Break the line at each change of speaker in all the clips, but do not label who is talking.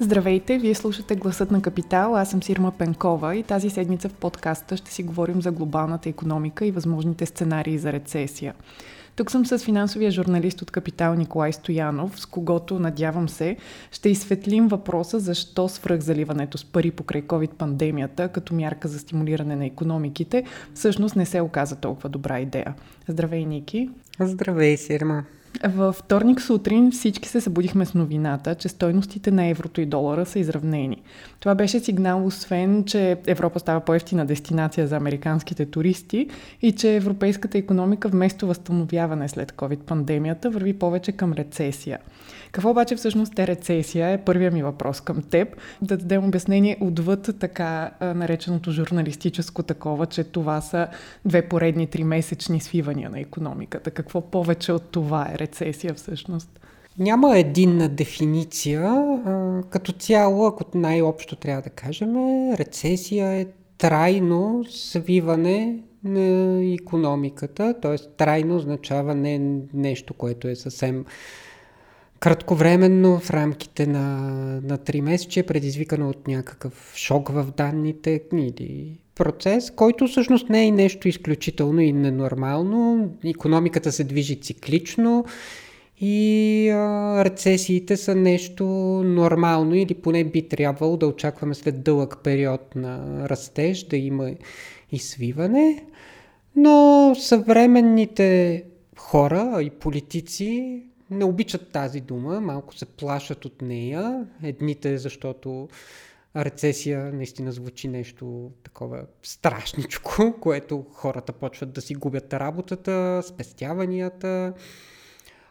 Здравейте, вие слушате Гласът на Капитал, аз съм Сирма Пенкова и тази седмица в подкаста ще си говорим за глобалната економика и възможните сценарии за рецесия. Тук съм с финансовия журналист от Капитал Николай Стоянов, с когото, надявам се, ще изсветлим въпроса защо свръхзаливането с пари покрай COVID-пандемията като мярка за стимулиране на економиките всъщност не се оказа толкова добра идея. Здравей, Ники!
Здравей, Сирма!
Във вторник сутрин всички се събудихме с новината, че стойностите на еврото и долара са изравнени. Това беше сигнал, освен, че Европа става по-ефтина дестинация за американските туристи и че европейската економика вместо възстановяване след COVID-пандемията върви повече към рецесия. Какво обаче всъщност е рецесия е първия ми въпрос към теб. Да дадем обяснение отвъд така нареченото журналистическо такова, че това са две поредни тримесечни свивания на економиката. Какво повече от това е рецесия всъщност?
Няма единна дефиниция. Като цяло, ако най-общо трябва да кажем, рецесия е трайно свиване на економиката, т.е. трайно означава не нещо, което е съвсем кратковременно в рамките на, на 3 месече, предизвикано от някакъв шок в данните или процес, който всъщност не е нещо изключително и ненормално. Економиката се движи циклично и а, рецесиите са нещо нормално или поне би трябвало да очакваме след дълъг период на растеж да има и свиване. Но съвременните хора и политици не обичат тази дума, малко се плашат от нея. Едните, защото рецесия наистина звучи нещо такова страшничко, което хората почват да си губят работата, спестяванията.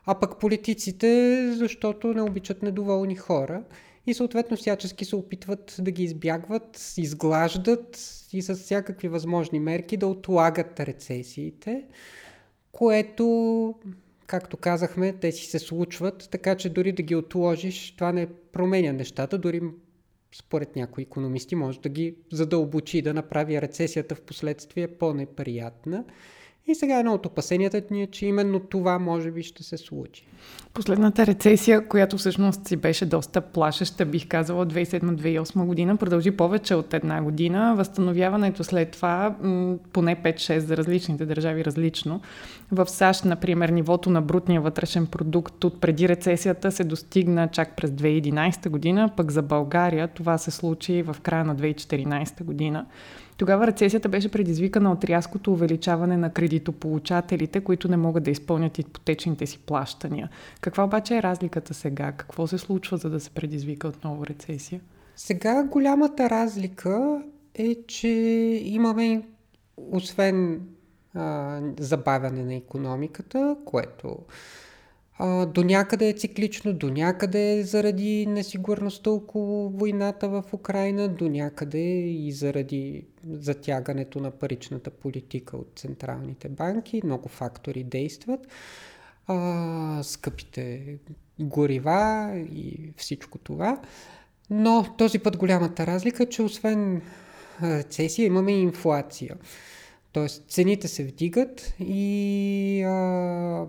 А пък политиците, защото не обичат недоволни хора и съответно всячески се опитват да ги избягват, изглаждат и с всякакви възможни мерки да отлагат рецесиите, което както казахме, те си се случват, така че дори да ги отложиш, това не променя нещата, дори според някои економисти може да ги задълбочи, да направи рецесията в последствие по-неприятна. И сега едно от опасенията ни е, че именно това може би ще се случи.
Последната рецесия, която всъщност си беше доста плашеща, бих казала, 2007-2008 година, продължи повече от една година. Възстановяването след това, поне 5-6 за различните държави различно. В САЩ, например, нивото на брутния вътрешен продукт от преди рецесията се достигна чак през 2011 година, пък за България това се случи в края на 2014 година. Тогава рецесията беше предизвикана от рязкото увеличаване на кредитополучателите, които не могат да изпълнят ипотечните си плащания. Каква обаче е разликата сега? Какво се случва, за да се предизвика отново рецесия?
Сега голямата разлика е, че имаме, освен а, забавяне на економиката, което до някъде е циклично, до някъде е заради несигурността около войната в Украина, до някъде и заради затягането на паричната политика от централните банки. Много фактори действат. А, скъпите горива и всичко това. Но този път голямата разлика е, че освен рецесия имаме и инфлация. Тоест цените се вдигат и а,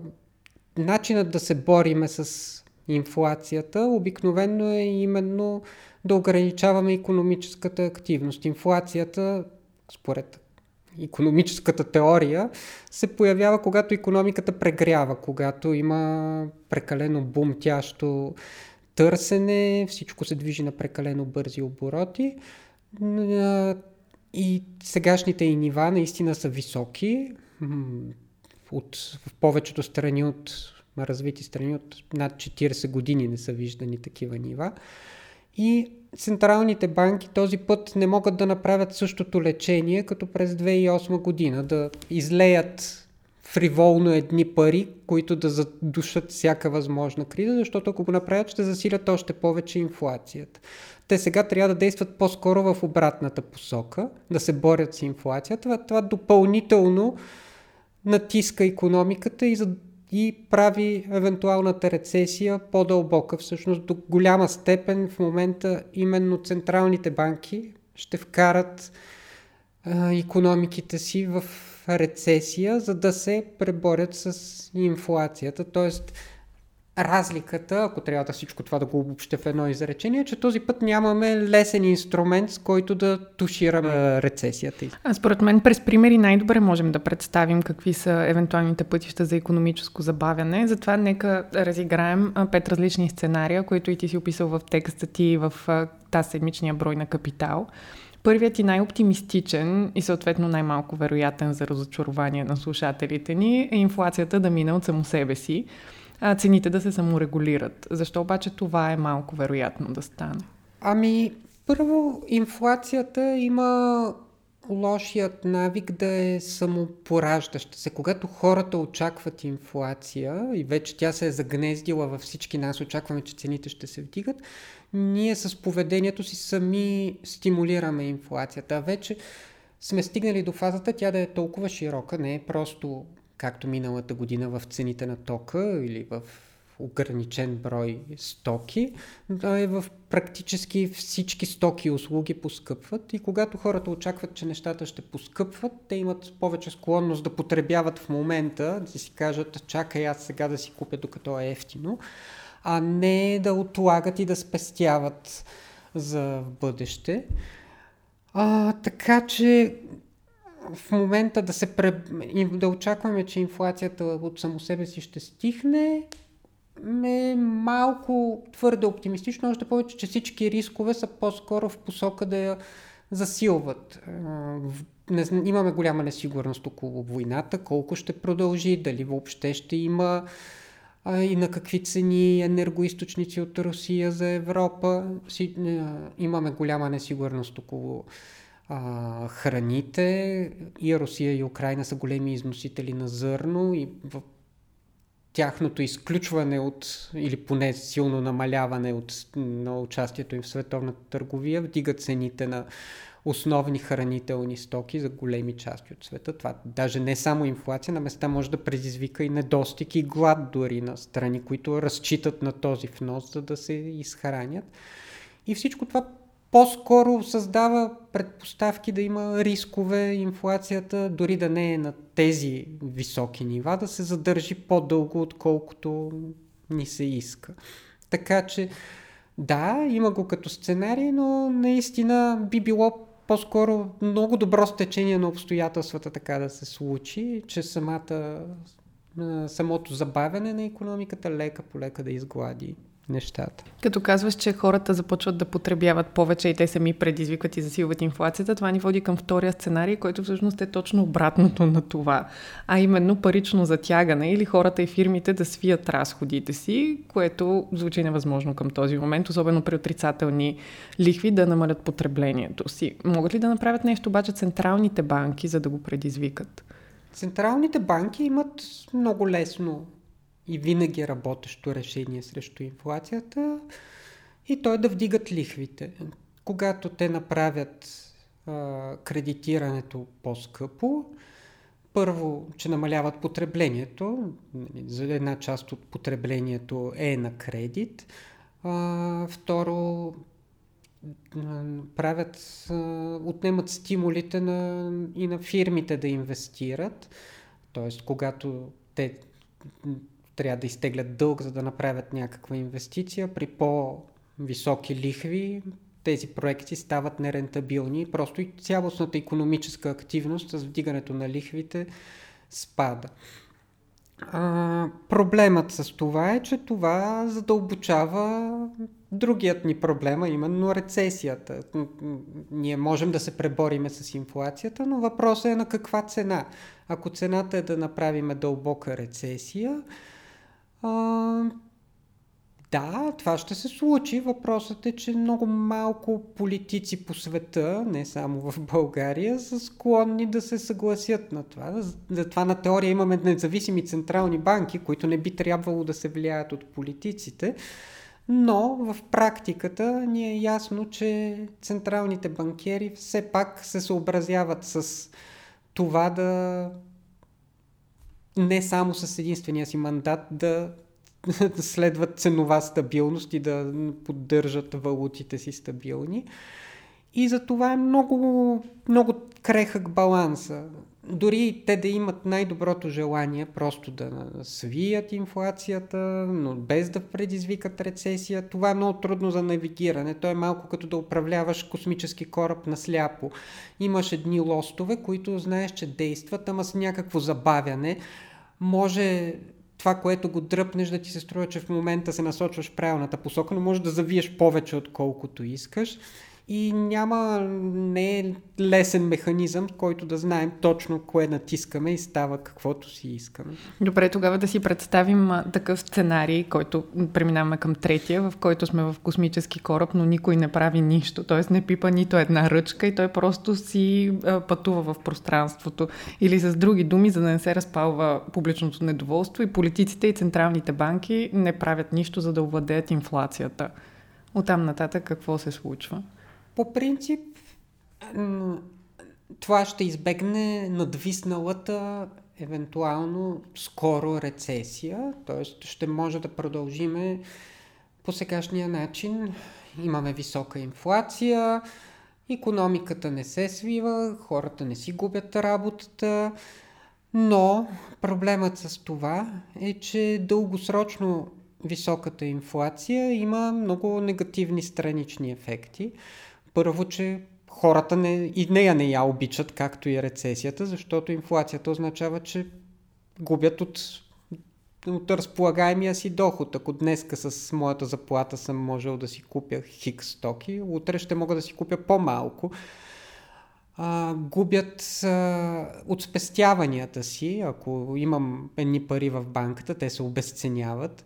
начинът да се бориме с инфлацията обикновено е именно да ограничаваме економическата активност. Инфлацията, според економическата теория, се появява когато економиката прегрява, когато има прекалено бумтящо търсене, всичко се движи на прекалено бързи обороти. И сегашните и нива наистина са високи, от, в повечето страни от развити страни от над 40 години не са виждани такива нива. И централните банки този път не могат да направят същото лечение, като през 2008 година, да излеят фриволно едни пари, които да задушат всяка възможна криза, защото ако го направят, ще засилят още повече инфлацията. Те сега трябва да действат по-скоро в обратната посока, да се борят с инфлацията. Това, това допълнително натиска економиката и и прави евентуалната рецесия по-дълбока. Всъщност до голяма степен в момента именно централните банки ще вкарат а, економиките си в рецесия, за да се преборят с инфлацията. Тоест, разликата, ако трябва да всичко това да го обобща в едно изречение, че този път нямаме лесен инструмент, с който да тушираме рецесията.
А според мен през примери най-добре можем да представим какви са евентуалните пътища за економическо забавяне. Затова нека разиграем пет различни сценария, които и ти си описал в текста ти в тази седмичния брой на Капитал. Първият и най-оптимистичен и съответно най-малко вероятен за разочарование на слушателите ни е инфлацията да мине от само себе си а, цените да се саморегулират. Защо обаче това е малко вероятно да стане?
Ами, първо, инфлацията има лошият навик да е самопораждаща се. Когато хората очакват инфлация и вече тя се е загнездила във всички нас, очакваме, че цените ще се вдигат, ние с поведението си сами стимулираме инфлацията. А вече сме стигнали до фазата тя да е толкова широка, не е просто както миналата година в цените на тока или в ограничен брой стоки, да е в практически всички стоки и услуги поскъпват и когато хората очакват, че нещата ще поскъпват, те имат повече склонност да потребяват в момента, да си кажат, чакай аз сега да си купя докато е ефтино, а не да отлагат и да спестяват за бъдеще. А, така че в момента да, се пре... да очакваме, че инфлацията от само себе си ще стихне, е малко твърде оптимистично, още повече, че всички рискове са по-скоро в посока да я засилват. Не, имаме голяма несигурност около войната, колко ще продължи, дали въобще ще има а, и на какви цени енергоисточници от Русия за Европа. Си, а, имаме голяма несигурност около а, храните. И Русия и Украина са големи износители на зърно и в тяхното изключване от, или поне силно намаляване от, на участието им в световната търговия, вдига цените на основни хранителни стоки за големи части от света. Това даже не само инфлация, на места може да предизвика и недостиг и глад дори на страни, които разчитат на този внос, за да се изхранят. И всичко това по-скоро създава предпоставки да има рискове инфлацията, дори да не е на тези високи нива, да се задържи по-дълго, отколкото ни се иска. Така че, да, има го като сценарий, но наистина би било по-скоро много добро стечение на обстоятелствата така да се случи, че самата, самото забавяне на економиката лека по лека да изглади нещата.
Като казваш, че хората започват да потребяват повече и те сами предизвикват и засилват инфлацията, това ни води към втория сценарий, който всъщност е точно обратното на това. А именно парично затягане или хората и фирмите да свият разходите си, което звучи невъзможно към този момент, особено при отрицателни лихви да намалят потреблението си. Могат ли да направят нещо обаче централните банки, за да го предизвикат?
Централните банки имат много лесно и винаги работещо решение срещу инфлацията и то е да вдигат лихвите. Когато те направят а, кредитирането по-скъпо, първо, че намаляват потреблението, за една част от потреблението е на кредит, а, второ, правят, отнемат стимулите на, и на фирмите да инвестират, т.е. когато те трябва да изтеглят дълг, за да направят някаква инвестиция. При по-високи лихви тези проекти стават нерентабилни. Просто и цялостната економическа активност с вдигането на лихвите спада. А, проблемът с това е, че това задълбочава другият ни проблема, именно рецесията. Ние можем да се пребориме с инфлацията, но въпросът е на каква цена. Ако цената е да направиме дълбока рецесия, а, да, това ще се случи. Въпросът е, че много малко политици по света, не само в България, са склонни да се съгласят на това. Затова на теория имаме независими централни банки, които не би трябвало да се влияят от политиците. Но в практиката ни е ясно, че централните банкери все пак се съобразяват с това да не само с единствения си мандат да следват ценова стабилност и да поддържат валутите си стабилни. И за това е много, много крехък баланса. Дори те да имат най-доброто желание просто да свият инфлацията, но без да предизвикат рецесия, това е много трудно за навигиране. То е малко като да управляваш космически кораб на сляпо. Имаш едни лостове, които знаеш, че действат, ама с някакво забавяне. Може това, което го дръпнеш, да ти се струва, че в момента се насочваш правилната посока, но може да завиеш повече, отколкото искаш и няма, не е лесен механизъм, който да знаем точно кое натискаме и става каквото си искаме.
Добре, тогава да си представим такъв сценарий, който преминаваме към третия, в който сме в космически кораб, но никой не прави нищо, т.е. не пипа нито една ръчка и той просто си пътува в пространството. Или с други думи, за да не се разпалва публичното недоволство и политиците и централните банки не правят нищо, за да овладеят инфлацията. Оттам нататък какво се случва?
По принцип, това ще избегне надвисналата евентуално скоро рецесия, т.е. ще може да продължиме по сегашния начин. Имаме висока инфлация, економиката не се свива, хората не си губят работата, но проблемът с това е, че дългосрочно високата инфлация има много негативни странични ефекти. Първо, че хората не, и нея не я обичат, както и рецесията, защото инфлацията означава, че губят от, от разполагаемия си доход. Ако днеска с моята заплата съм можел да си купя хик стоки, утре ще мога да си купя по-малко. А, губят а, от спестяванията си, ако имам едни пари в банката, те се обесценяват.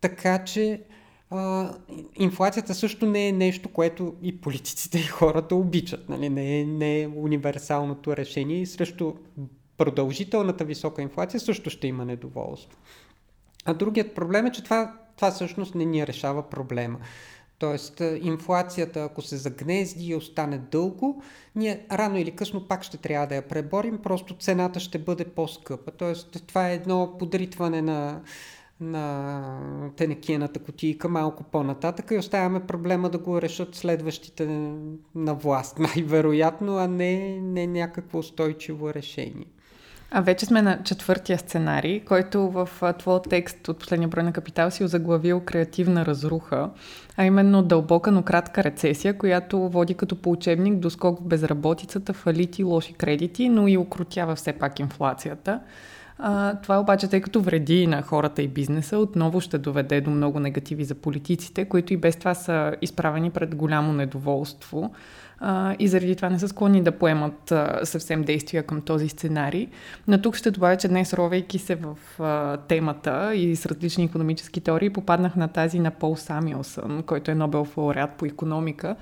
Така че а, инфлацията също не е нещо, което и политиците и хората обичат. Нали? Не, е, не е универсалното решение и срещу продължителната висока инфлация също ще има недоволство. А другият проблем е, че това, това всъщност не ни решава проблема. Тоест, инфлацията, ако се загнезди и остане дълго, ние рано или късно пак ще трябва да я преборим, просто цената ще бъде по-скъпа. Тоест, това е едно подритване на, на тенекиената кутийка малко по-нататък и оставяме проблема да го решат следващите на власт, най-вероятно, а не, не някакво устойчиво решение.
А вече сме на четвъртия сценарий, който в твоя текст от последния брой на Капитал си озаглавил креативна разруха, а именно дълбока, но кратка рецесия, която води като по учебник до скок в безработицата, фалити, лоши кредити, но и укротява все пак инфлацията. А, това обаче, тъй като вреди на хората и бизнеса, отново ще доведе до много негативи за политиците, които и без това са изправени пред голямо недоволство а, и заради това не са склонни да поемат а, съвсем действия към този сценарий. Но тук ще добавя, че днес, ровейки се в а, темата и с различни економически теории, попаднах на тази на Пол Самилсън, който е Нобел лауреат по економика.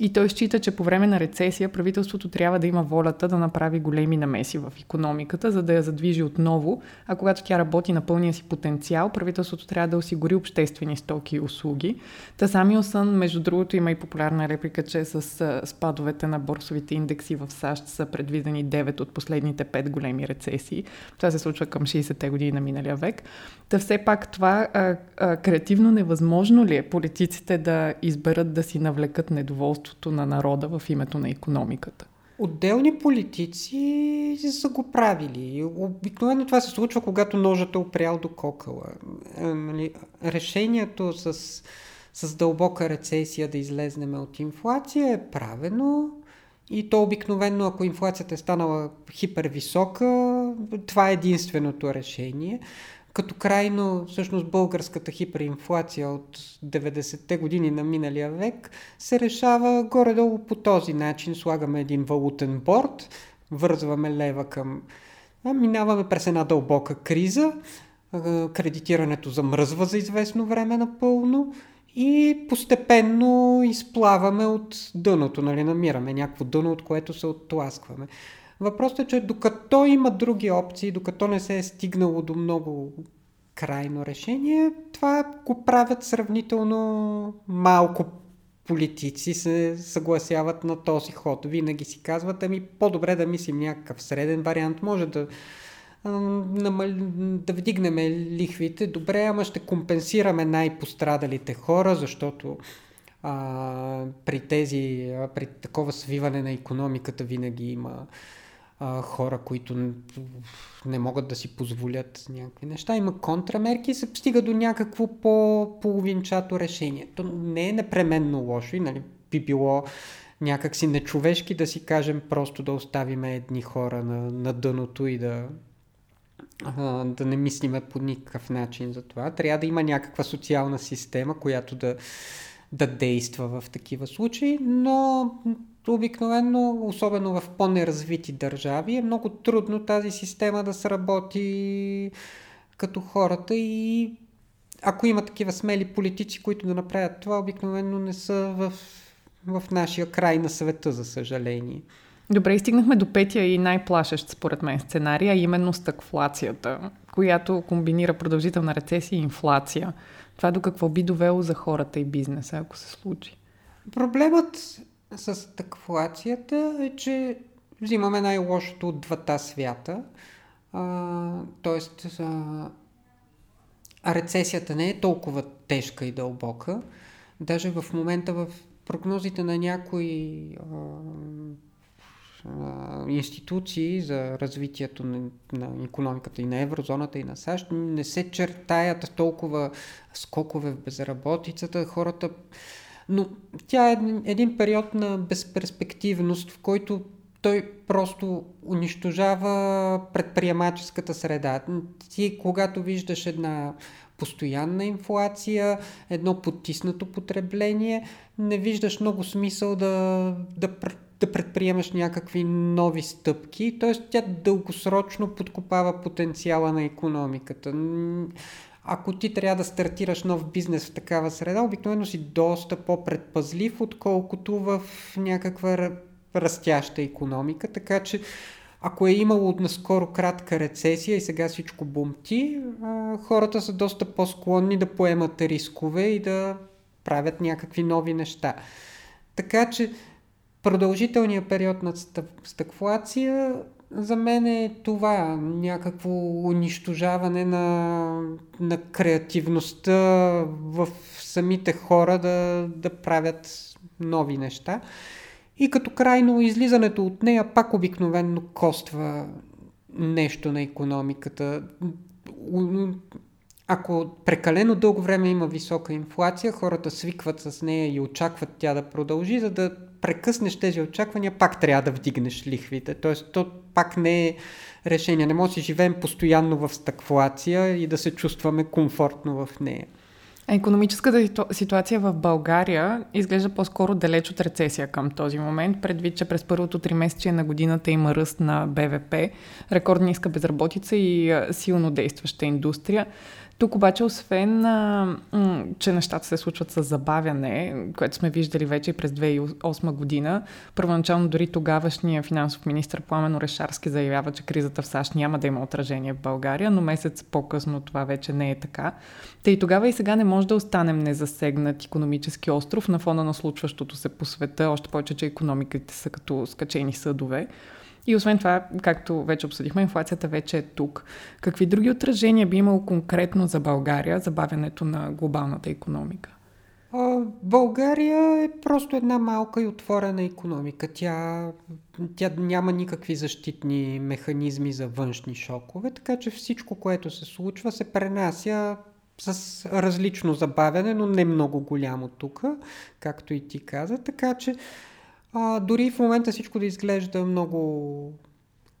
И той счита, че по време на рецесия правителството трябва да има волята да направи големи намеси в економиката, за да я задвижи отново, а когато тя работи на пълния си потенциал, правителството трябва да осигури обществени стоки и услуги. Та Самилсън, между другото, има и популярна реплика, че с спадовете на борсовите индекси в САЩ са предвидени 9 от последните 5 големи рецесии. Това се случва към 60-те години на миналия век. Та все пак това а, а, креативно невъзможно ли е политиците да изберат да си навлекат недоволството на народа в името на економиката?
Отделни политици са го правили. Обикновено това се случва, когато ножът е опрял до кокала. Е, нали, решението с, с дълбока рецесия да излезнем от инфлация е правено. И то обикновено, ако инфлацията е станала хипервисока, това е единственото решение като крайно всъщност българската хиперинфлация от 90-те години на миналия век се решава горе-долу по този начин. Слагаме един валутен борт, вързваме лева към... Минаваме през една дълбока криза, кредитирането замръзва за известно време напълно и постепенно изплаваме от дъното, нали, намираме някакво дъно, от което се оттласкваме. Въпросът е, че докато има други опции, докато не се е стигнало до много крайно решение, това го правят сравнително малко политици се съгласяват на този ход. Винаги си казват, ами по-добре да мислим някакъв среден вариант, може да да вдигнем лихвите, добре, ама ще компенсираме най-пострадалите хора, защото а, при тези, а, при такова свиване на економиката винаги има а, хора, които не могат да си позволят някакви неща. Има контрамерки и се стига до някакво по-половинчато решение. То не е непременно лошо и нали, би било някакси нечовешки да си кажем просто да оставим едни хора на, на дъното и да, да не мислиме по никакъв начин за това. Трябва да има някаква социална система, която да, да действа в такива случаи, но обикновено, особено в по-неразвити държави, е много трудно тази система да сработи като хората и ако има такива смели политици, които да направят това, обикновено не са в, в нашия край на света, за съжаление.
Добре, стигнахме до петия и най-плашещ според мен сценария, именно стъкфлацията, която комбинира продължителна рецесия и инфлация. Това до какво би довело за хората и бизнеса, ако се случи?
Проблемът с такфлацията е, че взимаме най-лошото от двата свята. А, тоест, а, рецесията не е толкова тежка и дълбока. Даже в момента в прогнозите на някои а, институции за развитието на, економиката и на еврозоната и на САЩ не се чертаят толкова скокове в безработицата. Хората но тя е един период на безперспективност, в който той просто унищожава предприемаческата среда. Ти, когато виждаш една постоянна инфлация, едно потиснато потребление, не виждаш много смисъл да, да, да предприемаш някакви нови стъпки, т.е. тя дългосрочно подкопава потенциала на економиката ако ти трябва да стартираш нов бизнес в такава среда, обикновено си доста по-предпазлив, отколкото в някаква растяща економика. Така че ако е имало наскоро кратка рецесия и сега всичко бумти, хората са доста по-склонни да поемат рискове и да правят някакви нови неща. Така че продължителният период на стъкфлация за мен е това някакво унищожаване на, на креативността в самите хора да, да правят нови неща. И като крайно излизането от нея пак обикновенно коства нещо на економиката. Ако прекалено дълго време има висока инфлация, хората свикват с нея и очакват тя да продължи, за да прекъснеш тези очаквания, пак трябва да вдигнеш лихвите. Тоест, то пак не е решение. Не може да си живеем постоянно в стакфлация и да се чувстваме комфортно в нея.
А економическата ситуация в България изглежда по-скоро далеч от рецесия към този момент, предвид, че през първото три месече на годината има ръст на БВП, рекордно ниска безработица и силно действаща индустрия. Тук обаче, освен, а, м- че нещата се случват с забавяне, което сме виждали вече и през 2008 година, първоначално дори тогавашния финансов министр Пламен Орешарски заявява, че кризата в САЩ няма да има отражение в България, но месец по-късно това вече не е така. Та и тогава и сега не може да останем незасегнат економически остров на фона на случващото се по света, още повече, че економиките са като скачени съдове. И освен това, както вече обсъдихме, инфлацията вече е тук. Какви други отражения би имало конкретно за България, забавянето на глобалната економика?
България е просто една малка и отворена економика. Тя, тя няма никакви защитни механизми за външни шокове, така че всичко, което се случва, се пренася с различно забавяне, но не много голямо тук, както и ти каза. Така че а, дори в момента всичко да изглежда много,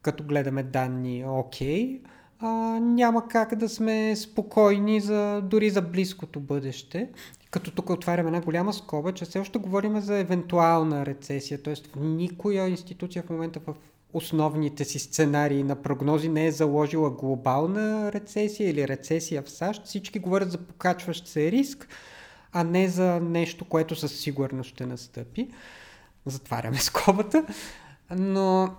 като гледаме данни, окей, а, няма как да сме спокойни за, дори за близкото бъдеще. Като тук отваряме една голяма скоба, че все още говорим за евентуална рецесия, т.е. никоя институция в момента в основните си сценарии на прогнози не е заложила глобална рецесия или рецесия в САЩ. Всички говорят за покачващ се риск, а не за нещо, което със сигурност ще настъпи затваряме скобата, но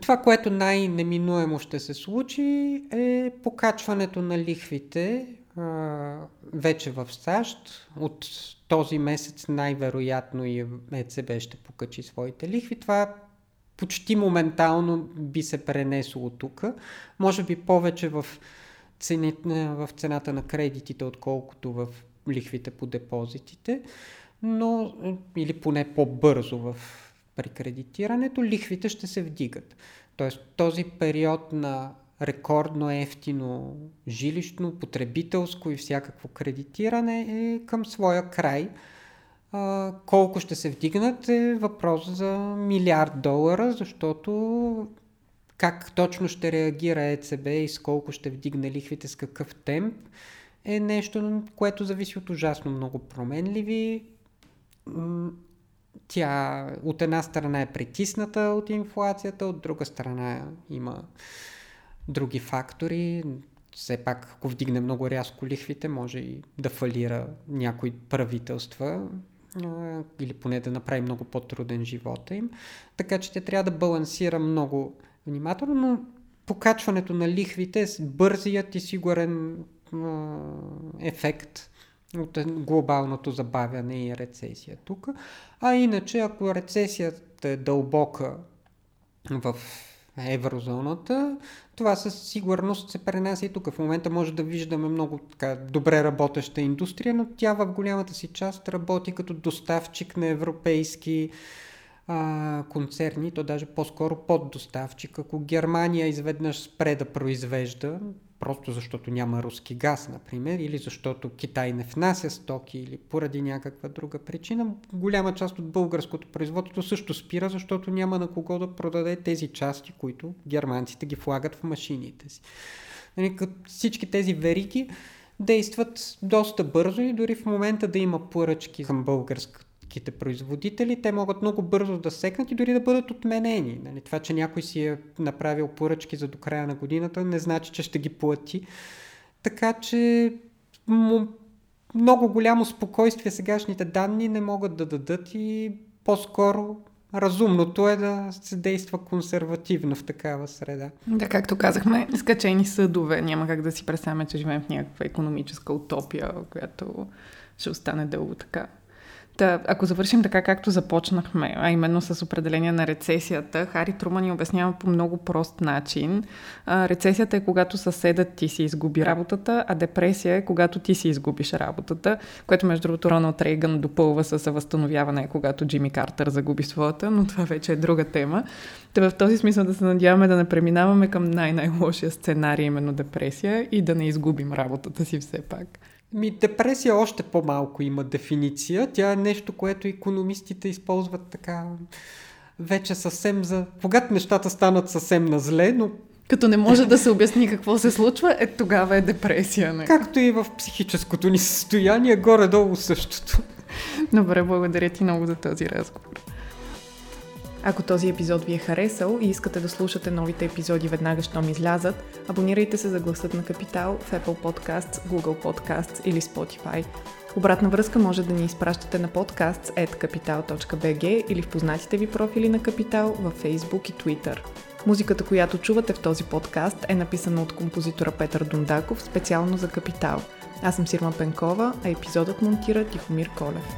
това, което най-неминуемо ще се случи е покачването на лихвите вече в САЩ. От този месец най-вероятно и ЕЦБ ще покачи своите лихви. Това почти моментално би се пренесло тук. Може би повече в, цените, в цената на кредитите, отколкото в лихвите по депозитите, но или поне по-бързо в при кредитирането, лихвите ще се вдигат. Тоест този период на рекордно ефтино жилищно, потребителско и всякакво кредитиране е към своя край. А, колко ще се вдигнат е въпрос за милиард долара, защото как точно ще реагира ЕЦБ и с колко ще вдигне лихвите, с какъв темп, е нещо, което зависи от ужасно много променливи тя от една страна е притисната от инфлацията, от друга страна има други фактори. Все пак, ако вдигне много рязко лихвите, може и да фалира някои правителства или поне да направи много по-труден живота им. Така че тя трябва да балансира много внимателно, но покачването на лихвите е бързият и сигурен ефект от глобалното забавяне и рецесия тук. А иначе, ако рецесията е дълбока в еврозоната, това със сигурност се пренася и тук. В момента може да виждаме много така добре работеща индустрия, но тя в голямата си част работи като доставчик на европейски а, концерни, то даже по-скоро под доставчик. Ако Германия изведнъж спре да произвежда, просто защото няма руски газ, например, или защото Китай не внася стоки, или поради някаква друга причина, голяма част от българското производство също спира, защото няма на кого да продаде тези части, които германците ги влагат в машините си. Нали, всички тези вериги действат доста бързо и дори в момента да има поръчки към българска българските производители, те могат много бързо да секнат и дори да бъдат отменени. Нали? Това, че някой си е направил поръчки за до края на годината, не значи, че ще ги плати. Така че много голямо спокойствие сегашните данни не могат да дадат и по-скоро разумното е да се действа консервативно в такава среда.
Да, както казахме, скачени съдове. Няма как да си представяме, че живеем в някаква економическа утопия, която ще остане дълго така. Та, ако завършим така, както започнахме, а именно с определение на рецесията, Хари Труман ни обяснява по много прост начин. А, рецесията е когато съседът ти си изгуби работата, а депресия е когато ти си изгубиш работата, което между другото Роналд Рейган допълва с възстановяване, когато Джимми Картер загуби своята, но това вече е друга тема. Та в този смисъл да се надяваме да не преминаваме към най-най-лошия сценарий, именно депресия и да не изгубим работата си все пак.
Ми, депресия още по-малко има дефиниция. Тя е нещо, което економистите използват така вече съвсем за... Когато нещата станат съвсем на зле, но
като не може да се обясни какво се случва, е тогава е депресия. Не?
Както и в психическото ни състояние, горе-долу същото.
Добре, благодаря ти много за този разговор. Ако този епизод ви е харесал и искате да слушате новите епизоди веднага, щом излязат, абонирайте се за гласът на Капитал в Apple Podcasts, Google Podcasts или Spotify. Обратна връзка може да ни изпращате на podcasts.capital.bg или в познатите ви профили на Капитал във Facebook и Twitter. Музиката, която чувате в този подкаст е написана от композитора Петър Дундаков специално за Капитал. Аз съм Сирма Пенкова, а епизодът монтира Тихомир Колев.